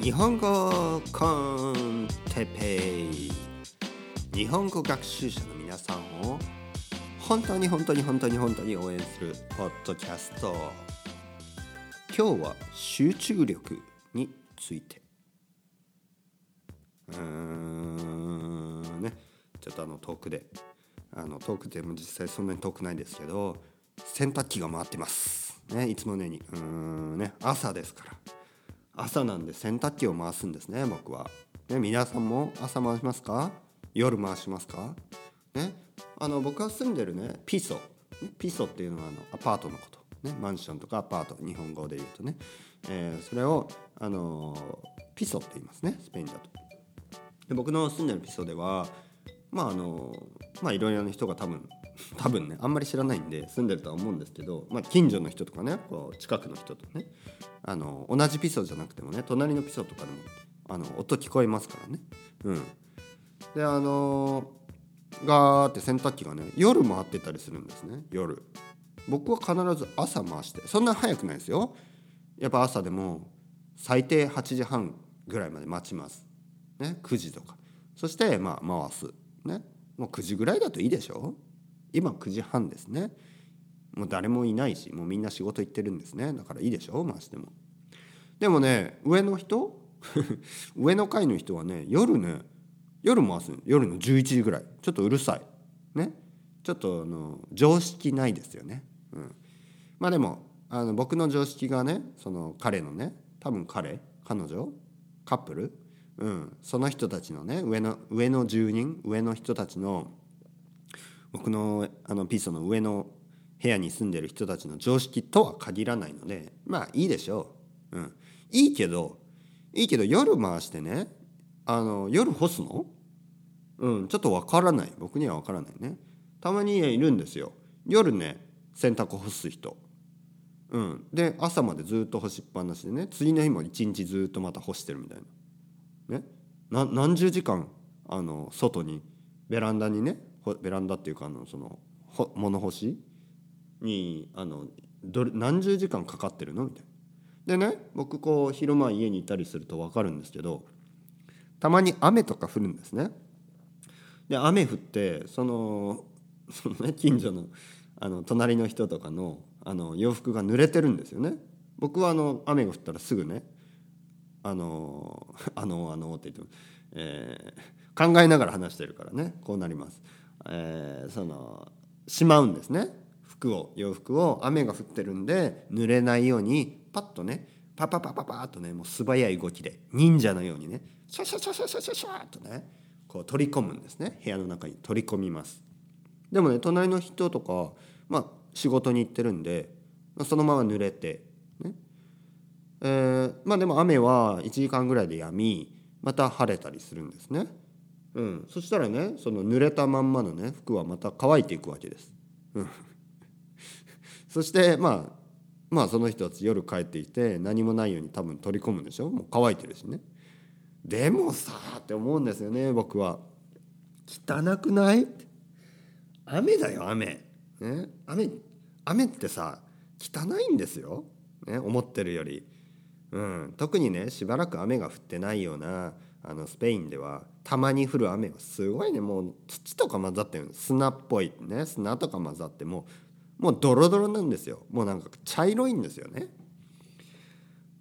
日本語コンテペイ日本語学習者の皆さんを本当に本当に本当に本当に応援するポッドキャスト今日は集中力について。うーんねちょっとあの遠くであの遠くでも実際そんなに遠くないですけど洗濯機が回ってます。ねいつものように。うんね朝ですから。朝なんで洗濯機を回すんですね僕は、ね、皆さんも朝回しますか？夜回しますか？ねあの僕が住んでるねピソ。ピソっていうのはあのアパートのこと。ねマンションとかアパート日本語で言うとね、えー、それをあのピソって言いますねスペインだと。で僕の住んでるピソではまああのまあいろいろな人が多分多分ねあんまり知らないんで住んでるとは思うんですけど、まあ、近所の人とかねこう近くの人とねあの同じピソじゃなくてもね隣のピソとかでもあの音聞こえますからね。うん、であのガーって洗濯機がね夜回ってたりするんですね夜。僕は必ず朝回してそんな早くないですよ。やっぱ朝でも最低8時半ぐらいまで待ちます。ね9時とか。そしてまあ回す。ねもう9時ぐらいだといいでしょ今9時半ですね。もう誰もいないしもうみんな仕事行ってるんですね。だからいいでしょ？回しても。でもね上の人？上の階の人はね夜ね夜回す夜の11時ぐらい。ちょっとうるさい。ね。ちょっとあの常識ないですよね、うん、まあでもあの僕の常識がねその彼のね多分彼彼女？カップル、うん、その人たちのね上の上の住人？上の人たちの僕のあのピーソの上の部屋に住んでる人たちの常識とは限らないのでまあいいでしょう、うん、いいけどいいけど夜回してねあの夜干すの？うんちょっとわからない。僕にはわからないね。たまにいるんですよ。夜ね洗濯干す人。うん。で朝までずっと干しっぱなしでね次の日も一日ずっとまた干してるみたいな。ね？何十時間あの外にベランダにねベランダっていうかあのその物干しにあのどれ何十時間かかってるの？みたいな。でね僕こう昼間家にいたりすると分かるんですけどたまに雨とか降るんですね。で雨降ってそのその、ね、近所のあの隣の人とかのあの洋服が濡れてるんですよね。僕はあの雨が降ったらすぐねあの あのあのって言って、えー、考えながら話してるからねこうなります。えー、そのしまうんですね。服を洋服を。雨が降ってるんで濡れないようにパッとねパパパパパッとねもう素早い動きで忍者のようにねシャシャシャシャシャシャシャッとねこう取り込むんですね。部屋の中に取り込みます。でもね隣の人とかまあ仕事に行ってるんでそのまま濡れてね。えー、まあでも雨は1時間ぐらいでやみまた晴れたりするんですね。うん、そしたらねその濡れたまんまのね服はまた乾いていくわけです。うん、そしてまあまあその人たち夜帰っていて何もないように多分取り込むんでしょ？もう乾いてるしね。でもさって思うんですよね僕は。汚くない？雨だよ雨。ね、雨雨ってさ汚いんですよ、ね、思ってるより。うん、特にねしばらく雨が降ってないようなあのスペインではたまに降る雨はすごいね。もう土とか混ざってる。砂っぽいね。砂とか混ざってもうもうドロドロなんですよ。もうなんか茶色いんですよね。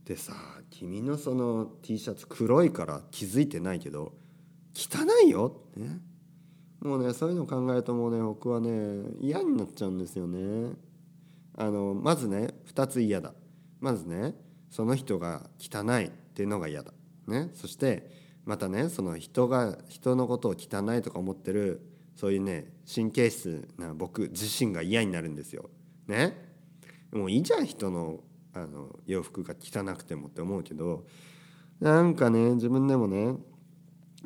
でさ君のその T シャツ黒いから気づいてないけど汚いよ。ね。もうねそういうの考えるともうね僕はね嫌になっちゃうんですよね。あのまずね2つ嫌だ。まずねその人が汚いっていうのが嫌だ。ね。そしてまたねその人が人のことを汚いとか思ってるそういうね神経質な僕自身が嫌になるんですよ。ね？もういいじゃん人のあの洋服が汚くてもって思うけど。なんかね自分でもね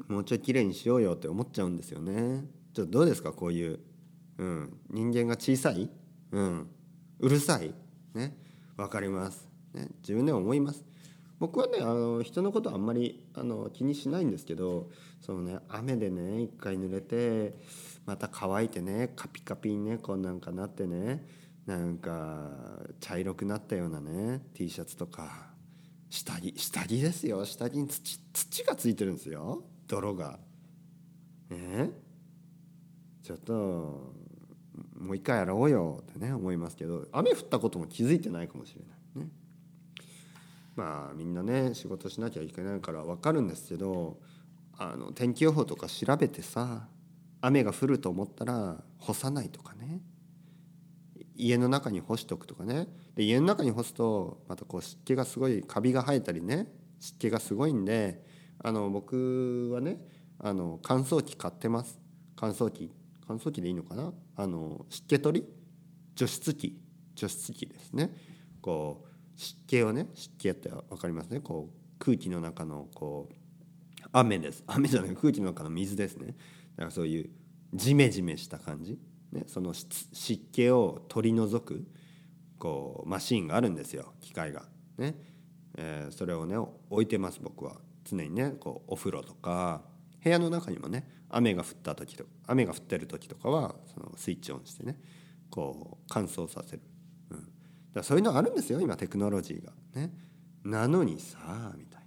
もうちょい綺麗にしようよって思っちゃうんですよね。ちょっとどうですかこういう、うん、人間が小さい、うん、うるさい？ね？分かります、ね、自分でも思います。僕はねあの人のことあんまりあの気にしないんですけどそのね雨でね一回濡れてまた乾いてねカピカピにねこうなんかなってねなんか茶色くなったようなね T シャツとか下着下着ですよ。下着に土土がついてるんですよ。泥が。えちょっともう一回やろうよってね思いますけど雨降ったことも気づいてないかもしれない。ね。まあみんなね仕事しなきゃいけないから分かるんですけどあの天気予報とか調べてさ雨が降ると思ったら干さないとかね。家の中に干しとくとかね。で家の中に干すとまたこう湿気がすごいカビが生えたりね。湿気がすごいんであの僕はねあの乾燥機買ってます。乾燥機。乾燥機でいいのかな？あの湿気取り？除湿機除湿機ですね。こう湿気をね湿気って分かりますね？こう空気の中のこう雨です。雨じゃない空気の中の水ですね。だからそういうジメジメした感じ、ね、その湿気を取り除くこうマシンがあるんですよ。機械が。ね、えー、それをね置いてます僕は。常にねこうお風呂とか部屋の中にもね雨が降った時と雨が降ってる時とかはそのスイッチオンしてねこう乾燥させる、だそういうのあるんですよ今テクノロジーが。ね。なのにさあみたいな。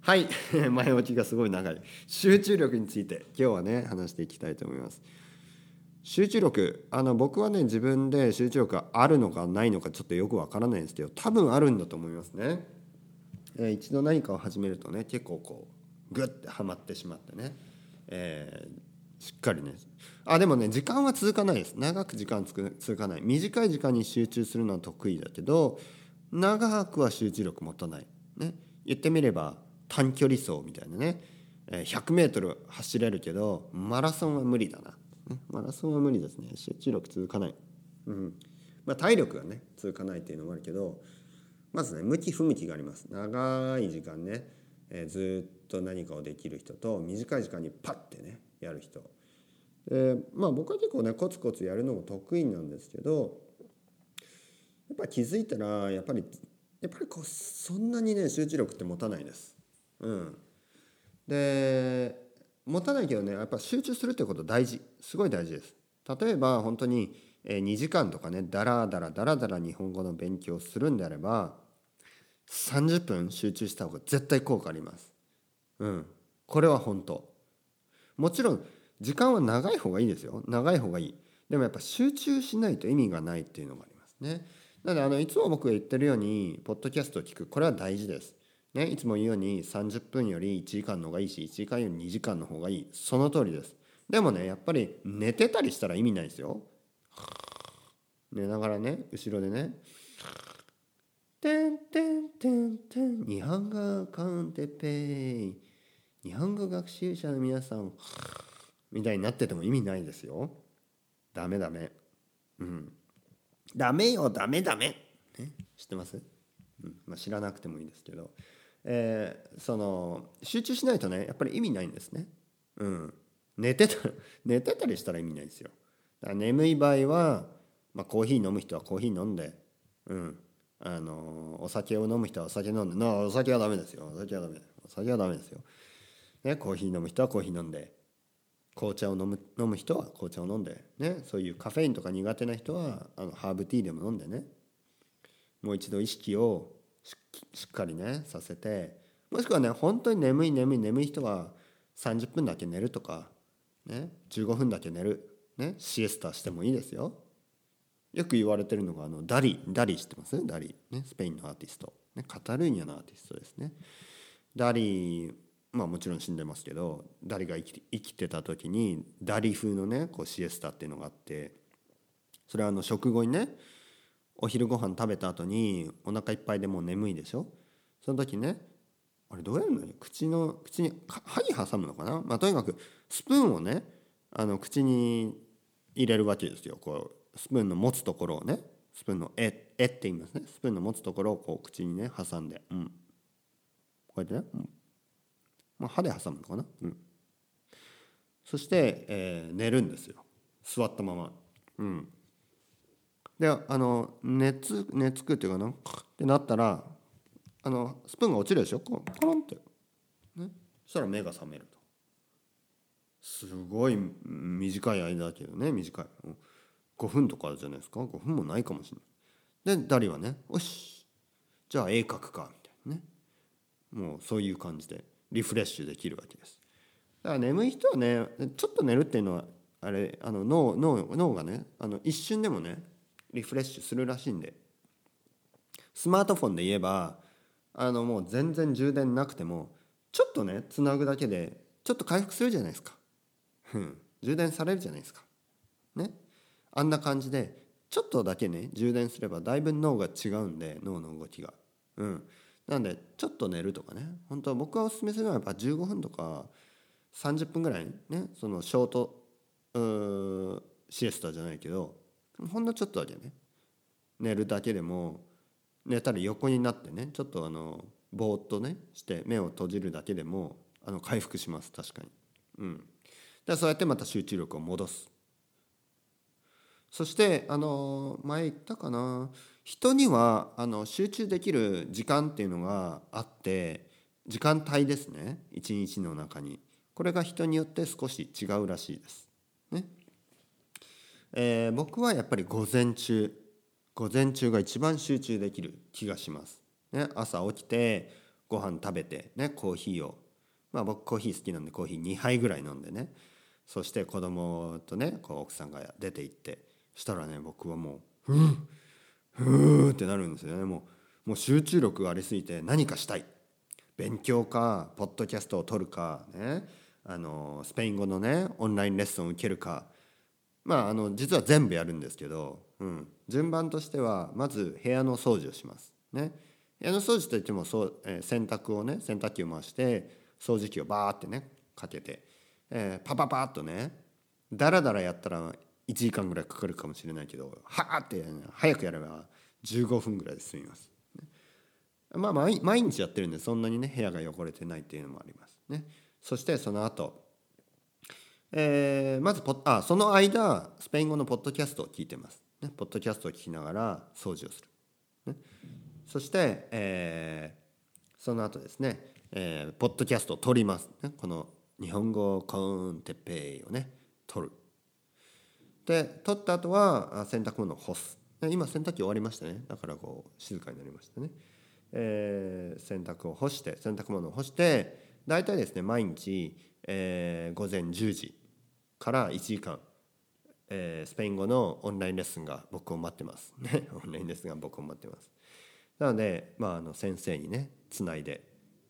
はい。前置きがすごい長い。集中力について今日はね話していきたいと思います。集中力あの僕はね自分で集中力があるのかないのかちょっとよくわからないんですけど多分あるんだと思いますね、えー、一度何かを始めるとね結構こうグッてはまってしまってね、えー、しっかりね。あでもね時間は続かないです。長く時間つ続かない。短い時間に集中するのは得意だけど長くは集中力持たない。ね。言ってみれば短距離走みたいなね。100m 走れるけどマラソンは無理だな。ね。マラソンは無理ですね。集中力続かない、うん。まあ、体力がね続かないっていうのもあるけどまずね向き不向きがあります。長い時間ね、えー、ずっと何かをできる人と短い時間にパッてねやる人。でまあ僕は結構ねコツコツやるのも得意なんですけどやっぱ気づいたらやっぱりやっぱりこうそんなにね集中力って持たないです。うん、で持たないけどねやっぱ集中するってこと大事。すごい大事です。例えば本当に2時間とかねダラダラダラダラ日本語の勉強するんであれば30分集中した方が絶対効果あります。うん。これは本当。もちろん時間は長い方がいいですよ。長い方がいい。でもやっぱ集中しないと意味がないっていうのがありますね。なのであのいつも僕が言ってるようにポッドキャストを聞く。これは大事です。ね、いつも言うように30分より1時間の方がいいし1時間より2時間の方がいい。その通りです。でもねやっぱり寝てたりしたら意味ないですよ。寝ながらね後ろでね「てんてんてんてん日本語コンテペイ。日本語学習者の皆さん」みたいになってても意味ないですよ。ダメダメ。うん。ダメよダメダメ、ね、知ってます？うん。まあ、知らなくてもいいですけど。えー、その集中しないとねやっぱり意味ないんですね。うん、寝てた 寝てたりしたら意味ないですよ。だから眠い場合は、まあ、コーヒー飲む人はコーヒー飲んで、うん、あのお酒を飲む人はお酒飲んで。なお酒はダメですよ。お酒はダメ。お酒はダメですよ。ね、コーヒー飲む人はコーヒー飲んで紅茶を飲む飲む人は紅茶を飲んで、ね、そういうカフェインとか苦手な人はあのハーブティーでも飲んでねもう一度意識をしっかりねさせてもしくはね本当に眠い眠い眠い人は30分だけ寝るとか、ね、15分だけ寝る、ね、シエスタしてもいいですよ。よく言われてるのがあのダリダリ知ってます？ダリ、ね、スペインのアーティスト、ね、カタルーニャのアーティストですね。ダリまあもちろん死んでますけどダリが生き生きてた時にダリ風のねこうシエスタっていうのがあってそれはあの食後にねお昼ご飯食べた後にお腹いっぱいでもう眠いでしょ？その時ねあれどうやるの？よ口の口に歯に挟むのかな、まあ、とにかくスプーンをねあの口に入れるわけですよ。こうスプーンの持つところをねスプーンのえ「」って言いますね。スプーンの持つところをこう口にね挟んで。うん。こうやってね、うん、まあ、歯で挟むのかな？うん。そして、えー、寝るんですよ。座ったまま。うん。であの熱寝つくっていうかな？ってなったらあのスプーンが落ちるでしょ？うコロンって、ね、そしたら目が覚めると。すごい短い間だけどね短い。5分とかじゃないですか？5分もないかもしれない。でダリはね「よし。じゃあ絵描くか」みたいなね。もうそういう感じで。リフレッシュできるわけです。だから眠い人はねちょっと寝るっていうのはあれあの脳脳脳がねあの一瞬でもねリフレッシュするらしいんで。スマートフォンで言えばあのもう全然充電なくてもちょっとねつなぐだけでちょっと回復するじゃないですか、うん、充電されるじゃないですか。ね。あんな感じでちょっとだけね充電すればだいぶ脳が違うんで脳の動きが。うん。なんでちょっと寝るとかね。本当は僕がおすすめするのはやっぱ15分とか30分ぐらいねそのショートシエスタじゃないけどほんのちょっとだけね。寝るだけでも寝たら横になってねちょっとあのぼーっとねして目を閉じるだけでもあの回復します確かに。うん。でそうやってまた集中力を戻す。そしてあの前言ったかな。人にはあの集中できる時間っていうのがあって時間帯ですね。一日の中に。これが人によって少し違うらしいです。ね。えー、僕はやっぱり午前中。午前中が一番集中できる気がします。ね、朝起きてご飯食べて、ね、コーヒーを。まあ僕コーヒー好きなんでコーヒー2杯ぐらい飲んでね。そして子供とねこう奥さんが出て行って。したらね僕はもうふうふうってなるんですよね。もうもう集中力がありすぎて何かしたい。勉強かポッドキャストを撮るかね。あのスペイン語のねオンラインレッスンを受けるか。まああの実は全部やるんですけど、うん、順番としてはまず部屋の掃除をします。ね。部屋の掃除といってもそう、えー、洗濯をね洗濯機を回して掃除機をバーってねかけて、えー、パパパッとねダラダラやったら1時間ぐらいかかるかもしれないけどはあって早くやれば15分ぐらいで済みます。まあ毎日やってるんでそんなにね部屋が汚れてないっていうのもありますね。そしてその後、えー、まずポあその間スペイン語のポッドキャストを聞いてます。ね、ポッドキャストを聞きながら掃除をする。ね、そして、えー、その後ですね、えー、ポッドキャストを撮ります。ね、この日本語コーンテッペイをね撮る。で取った後は洗濯物を干す。今洗濯機終わりましたね。だからこう静かになりましたね、えー、洗濯を干して洗濯物を干して大体ですね毎日、えー、午前10時から1時間、えー、スペイン語のオンラインレッスンが僕を待ってます。ね オンラインレッスンが僕を待ってます。なので、まあ、あの先生にねつないで、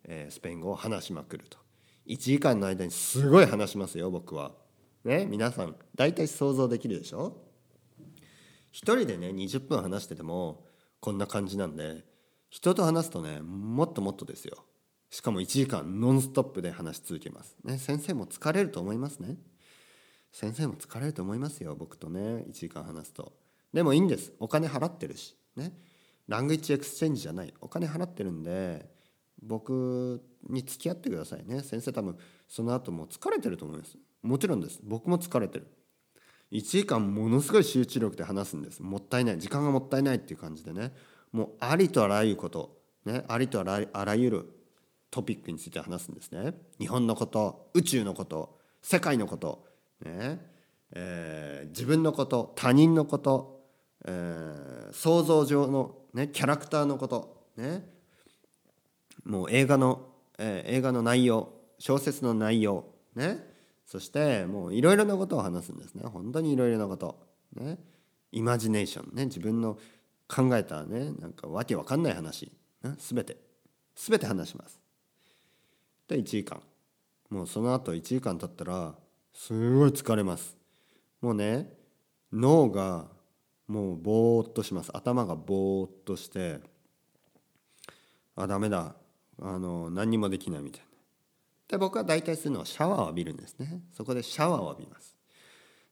えー、スペイン語を話しまくると。1時間の間にすごい話しますよ僕は。ね皆さん大体想像できるでしょ？一人でね20分話しててもこんな感じなんで人と話すとねもっともっとですよ。しかも1時間ノンストップで話し続けます、ね、先生も疲れると思いますね。先生も疲れると思いますよ僕とね1時間話すと。でもいいんです。お金払ってるし。ね。ラングイッチエクスチェンジじゃない。お金払ってるんで僕に付き合ってくださいね。先生多分その後も疲れてると思います。もちろんです。僕も疲れてる。1時間ものすごい集中力で話すんです。もったいない。時間がもったいないっていう感じでね。もうありとあらゆること、ね、ありとあらゆるトピックについて話すんですね。日本のこと宇宙のこと世界のこと、ねえー、自分のこと他人のこと、えー、想像上の、ね、キャラクターのこと、ね、もう映画の、えー、映画の内容小説の内容ね。そしてもういろいろなことを話すんですね。本当にいろいろなこと。ね。イマジネーションね。自分の考えたねなんかわけわかんない話、ね、全て。全て話します。で1時間。もうその後1時間経ったらすごい疲れます。もうね脳がもうぼーっとします。頭がぼーっとしてあダメだ。あの何にもできないみたいな。で僕は大体するのはシャワーを浴びるんですね。そこでシャワーを浴びます。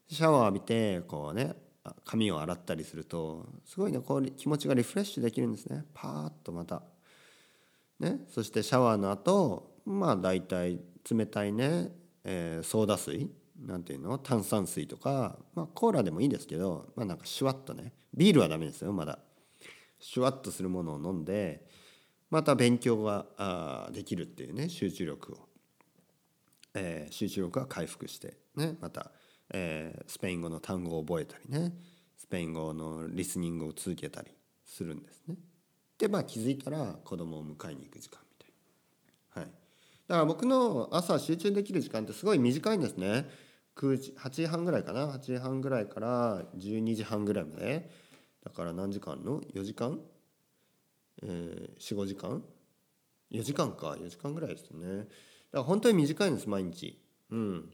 シャワーを浴びてこうね髪を洗ったりするとすごいねこう気持ちがリフレッシュできるんですね。パーッとまた。ねそしてシャワーの後まあ大体冷たいね、えー、ソーダ水なんていうの？炭酸水とか、まあ、コーラでもいいですけど、まあ、なんかシュワッとねビールはダメですよまだ。シュワッとするものを飲んでまた勉強があできるっていうね集中力を。えー、集中力が回復して、ね、また、えー、スペイン語の単語を覚えたりねスペイン語のリスニングを続けたりするんですね。でまあ気づいたら子供を迎えに行く時間みたいな。はい、だから僕の朝集中できる時間ってすごい短いんですね。9時8時半ぐらいかな。8時半ぐらいから12時半ぐらいまで。だから何時間の？4時間、えー、45時間？4時間か。4時間ぐらいですね。だから本当に短いんです毎日。うん。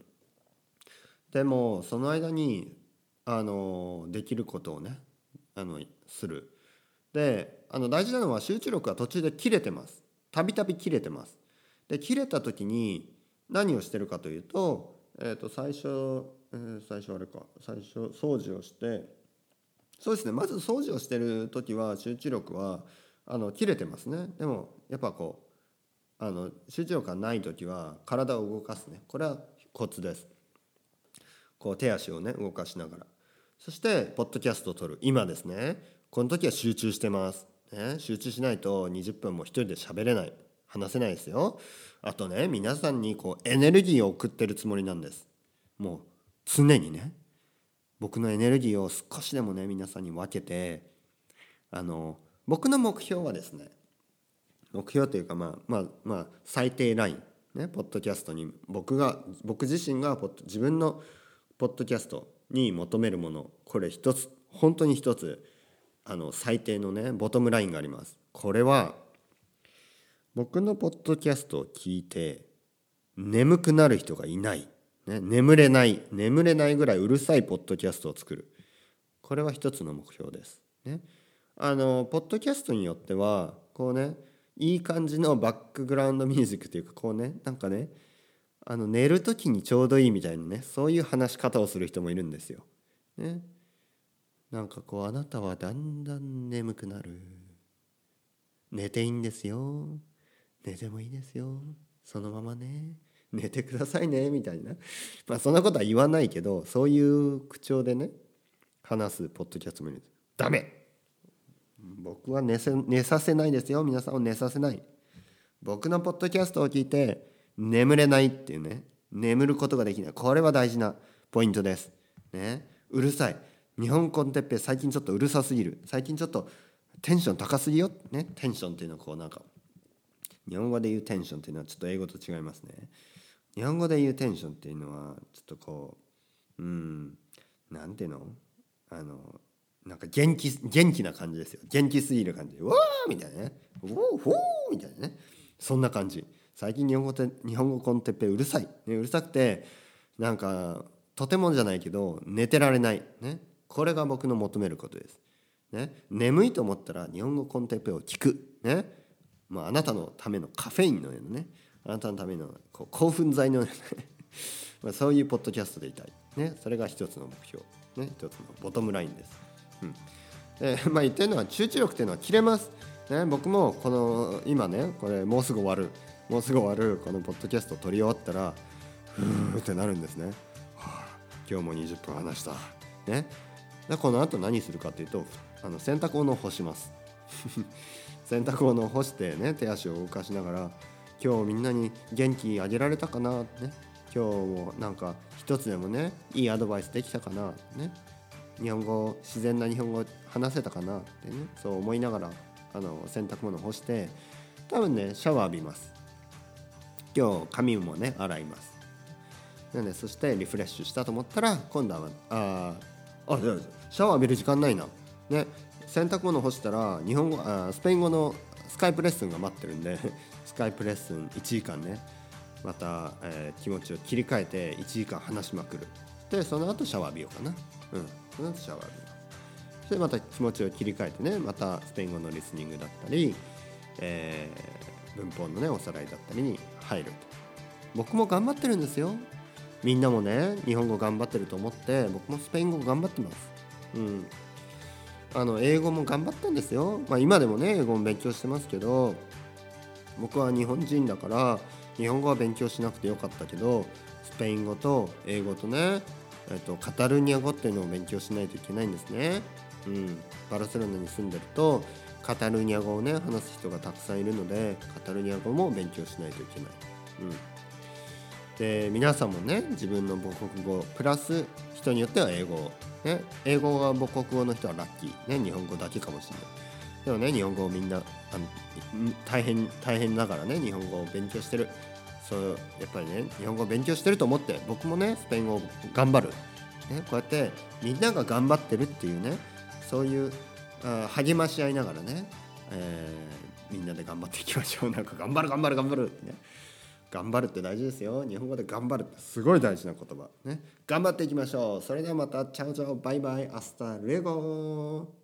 でもその間にあのできることをねあのする。であの大事なのは集中力が途中で切れてます。たびたび切れてます。で切れた時に何をしてるかというと,、えー、と最初、えー、最初あれか。最初掃除をして。そうですね。まず掃除をしてる時は集中力はあの切れてますね。でもやっぱこうあの集中力がない時は体を動かすね。これはコツです。こう手足をね動かしながら。そしてポッドキャストを撮る。今ですね。この時は集中してます、ね、集中しないと20分も一人で喋れない。話せないですよ。あとね皆さんにこうエネルギーを送ってるつもりなんです。もう常にね。僕のエネルギーを少しでもね皆さんに分けてあの僕の目標はですね目標というかまあまあまあ最低ラインねポッドキャストに僕が僕自身が自分のポッドキャストに求めるものこれ一つ本当に一つあの最低のねボトムラインがあります。これは僕のポッドキャストを聞いて眠くなる人がいない。ね、眠れない眠れないぐらいうるさいポッドキャストを作る。これは一つの目標です。ね、あのポッドキャストによってはこうねいい感じのバックグラウンドミュージックというかこうねなんかねあの寝る時にちょうどいいみたいなねそういう話し方をする人もいるんですよ。ね、なんかこうあなたはだんだん眠くなる。寝ていいんですよ。寝てもいいですよ。そのままね。寝てくださいね。みたいな。まあそんなことは言わないけどそういう口調でね話すポッドキャストもいるんです。ダメ！僕は寝せ寝させないですよ。皆さんを寝させない。僕のポッドキャストを聞いて眠れないっていうね。眠ることができない。これは大事なポイントです。ね。うるさい。日本コンテッペ最近ちょっとうるさすぎる。最近ちょっとテンション高すぎよ。ね。テンションっていうのはこうなんか日本語で言うテンションっていうのはちょっと英語と違いますね。日本語で言うテンションっていうのはちょっとこううん。なんていうの？あのなんか元気元気な感じですよ。元気すぎる感じ。で「わー!」みたいなね「おーほー!」みたいなね。そんな感じ。最近日本語て日本語コンテッペうるさい、ね、うるさくてなんかとてもじゃないけど寝てられない、ね、これが僕の求めることです、ね、眠いと思ったら日本語コンテッペを聞く、ね。まあ、あなたのためのカフェインのようなね。あなたのためのこう興奮剤の まあそういうポッドキャストでいたい、ね、それが一つの目標、ね、一つのボトムラインです。うん。でまあ、言ってるのは集中力っていうのは切れます、ね、僕もこの今ねこれもうすぐ終わる。もうすぐ終わるこのポッドキャスト撮り終わったらふーってなるんですね、はあ、今日も20分話した。ね。でこの後何するかというとあの洗濯物を干します。洗濯物を干してね手足を動かしながら今日みんなに元気あげられたかな？ね。今日もなんか一つでもねいいアドバイスできたかな？ね。日本語自然な日本語話せたかなってねそう思いながらあの洗濯物干して多分ねシャワー浴びます。今日髪もね洗います。なんでそしてリフレッシュしたと思ったら今度はああシャワー浴びる時間ないな。ね洗濯物干したら日本語あスペイン語のスカイプレッスンが待ってるんで スカイプレッスン1時間ねまた、えー、気持ちを切り替えて1時間話しまくる。でその後シャワー浴びようかな。うん。その後シャワー浴びようそれでまた気持ちを切り替えてねまたスペイン語のリスニングだったり、えー、文法のねおさらいだったりに入ると。僕も頑張ってるんですよ。みんなもね日本語頑張ってると思って僕もスペイン語頑張ってます。うん。あの英語も頑張ったんですよ、まあ、今でもね英語も勉強してますけど僕は日本人だから日本語は勉強しなくてよかったけどスペイン語と英語とね、えっと、カタルーニア語っていうのを勉強しないといけないんですね。うん、バルセロナに住んでるとカタルーニア語をね話す人がたくさんいるのでカタルーニア語も勉強しないといけない。うん。で皆さんもね自分の母国語プラス人によっては英語、ね、英語が母国語の人はラッキー、ね、日本語だけかもしれない。でもね日本語をみんなあの大変大変だからね日本語を勉強してる。そうやっぱりね日本語を勉強してると思って僕もねスペイン語を頑張る、ね、こうやってみんなが頑張ってるっていうねそういうあ励まし合いながらね、えー、みんなで頑張っていきましょう。なんか頑張る頑張る頑張る。ってね。頑張るって大事ですよ。日本語で頑張るってすごい大事な言葉。ね。頑張っていきましょう。それではまた。チャオチャオ。バイバイ。 Hasta luego